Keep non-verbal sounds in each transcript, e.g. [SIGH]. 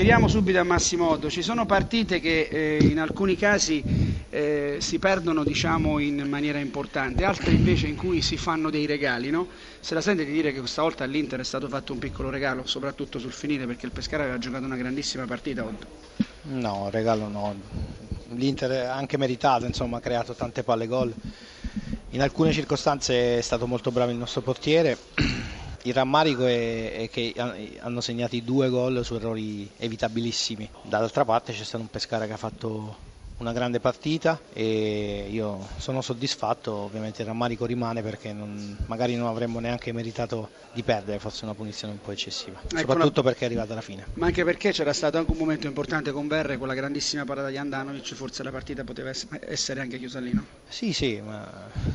Chiediamo subito a Massimo Oddo, ci sono partite che eh, in alcuni casi eh, si perdono diciamo, in maniera importante, altre invece in cui si fanno dei regali, no? Se la sente di dire che questa volta all'Inter è stato fatto un piccolo regalo, soprattutto sul finire, perché il Pescara aveva giocato una grandissima partita Oddo. No, regalo no. L'Inter ha anche meritato, insomma, ha creato tante palle gol. In alcune circostanze è stato molto bravo il nostro portiere il rammarico è, è, che hanno segnato due gol su errori evitabilissimi. Dall'altra parte c'è stato un Pescara che ha fatto una grande partita e io sono soddisfatto, ovviamente il rammarico rimane perché non, magari non avremmo neanche meritato di perdere, forse una punizione un po' eccessiva, ecco soprattutto una... perché è arrivata alla fine. Ma anche perché c'era stato anche un momento importante con Verre, quella grandissima parata di Andanovic, forse la partita poteva essere anche chiusa lì, no? Sì, sì, ma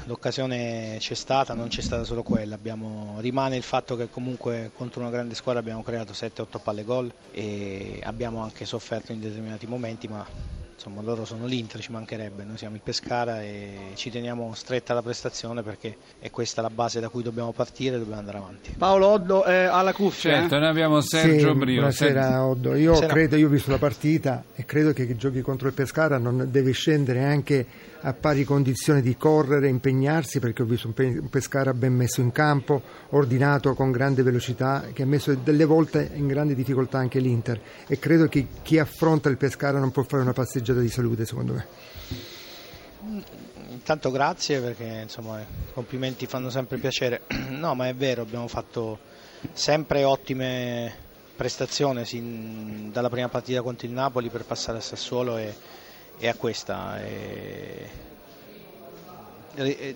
l'occasione c'è stata, non c'è stata solo quella, abbiamo... rimane il fatto che comunque contro una grande squadra abbiamo creato 7-8 palle gol e abbiamo anche sofferto in determinati momenti, ma insomma loro sono l'Inter, ci mancherebbe, noi siamo il Pescara e ci teniamo stretta la prestazione perché è questa la base da cui dobbiamo partire e dobbiamo andare avanti. Paolo Oddo eh, alla cuffia. Certo, noi abbiamo Sergio sì, Brio. Buonasera Oddo, io Buonasera. credo, io ho visto la partita e credo che chi giochi contro il Pescara non deve scendere anche a pari condizioni di correre, impegnarsi perché ho visto un Pescara ben messo in campo, ordinato con grande velocità, che ha messo delle volte in grande difficoltà anche l'Inter e credo che chi affronta il Pescara non può fare una passeggiata di salute secondo me. Intanto grazie perché insomma complimenti fanno sempre piacere. [CLEARS THROAT] No, ma è vero, abbiamo fatto sempre ottime prestazioni sin dalla prima partita contro il Napoli per passare a Sassuolo e e a questa. E...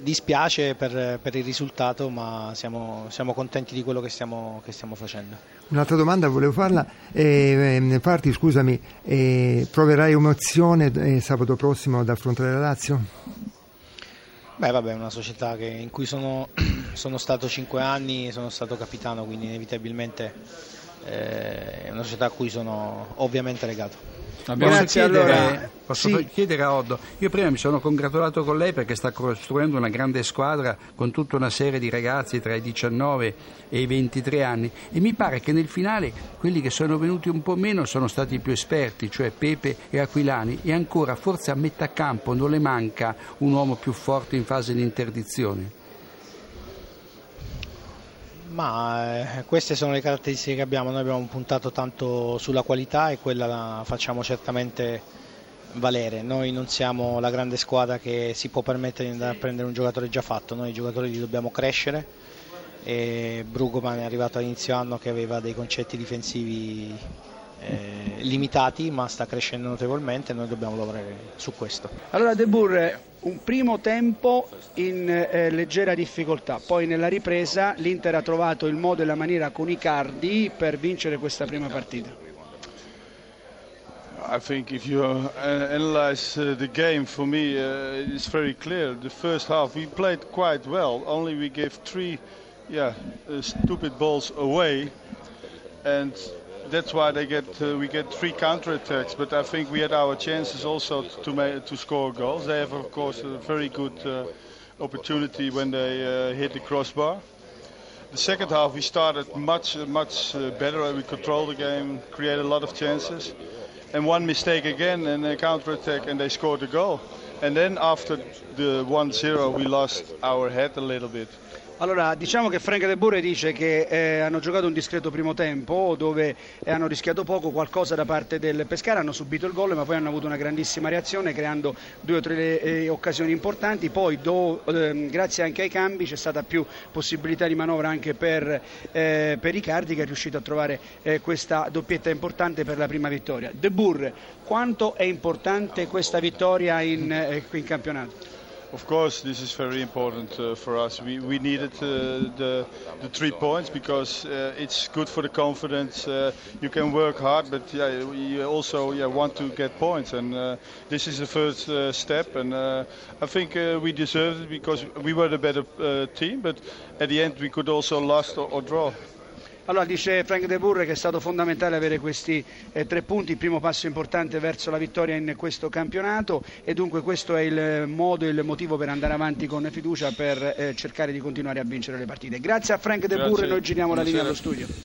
Dispiace per, per, il risultato, ma siamo, siamo, contenti di quello che stiamo, che stiamo, facendo. Un'altra domanda volevo farla, eh, farti, scusami, eh, proverai emozione eh, sabato prossimo ad affrontare la Lazio? Beh, vabbè, è una società che, in cui sono, [CLEARS THROAT] sono stato 5 anni, sono stato capitano, quindi inevitabilmente eh, è una società a cui sono ovviamente legato. Abbiamo Grazie, chiedere, allora. Posso sì. chiedere a Oddo? Io prima mi sono congratulato con lei perché sta costruendo una grande squadra con tutta una serie di ragazzi tra i 19 e i 23 anni e mi pare che nel finale quelli che sono venuti un po' meno sono stati i più esperti, cioè Pepe e Aquilani e ancora forse a metà campo non le manca un uomo più forte in fase di interdizione. Ma eh, queste sono le caratteristiche che abbiamo, noi abbiamo puntato tanto sulla qualità e quella la facciamo certamente valere. Noi non siamo la grande squadra che si può permettere di andare a prendere un giocatore già fatto, noi i giocatori li dobbiamo crescere e Brugoman è arrivato all'inizio anno che aveva dei concetti difensivi eh, limitati ma sta crescendo notevolmente e noi dobbiamo lavorare su questo. Allora De Burre, un primo tempo in eh, leggera difficoltà, poi nella ripresa l'Inter ha trovato il modo e la maniera con i cardi per vincere questa prima partita. I think if you uh, analyze uh, the game, for me, uh, it's very clear. The first half we played quite well. Only we gave three, yeah, uh, stupid balls away, and that's why they get uh, we get three counter attacks. But I think we had our chances also to to score goals. They have of course a very good uh, opportunity when they uh, hit the crossbar. The second half we started much much uh, better. We controlled the game, created a lot of chances, and one mistake again and a counter attack, and they scored a goal. And then after the 1-0 we lost our head a little bit. Allora, diciamo che Frank De Burre dice che eh, hanno giocato un discreto primo tempo dove eh, hanno rischiato poco, qualcosa da parte del Pescara, hanno subito il gol ma poi hanno avuto una grandissima reazione creando due o tre eh, occasioni importanti, poi do, ehm, grazie anche ai cambi c'è stata più possibilità di manovra anche per, eh, per Icardi che è riuscito a trovare eh, questa doppietta importante per la prima vittoria. De Burre, quanto è importante questa vittoria in, eh, in campionato? Of course, this is very important uh, for us. We, we needed uh, the, the three points because uh, it's good for the confidence. Uh, you can work hard, but yeah, you also yeah, want to get points, and uh, this is the first uh, step. And I think we deserved it because we were the better team, but at the end we could also lose or, or draw. Allora dice Frank De Burre che è stato fondamentale avere questi eh, tre punti, il primo passo importante verso la vittoria in questo campionato e dunque questo è il modo e il motivo per andare avanti con fiducia per eh, cercare di continuare a vincere le partite. Grazie a Frank De Burre, noi giriamo la linea allo studio.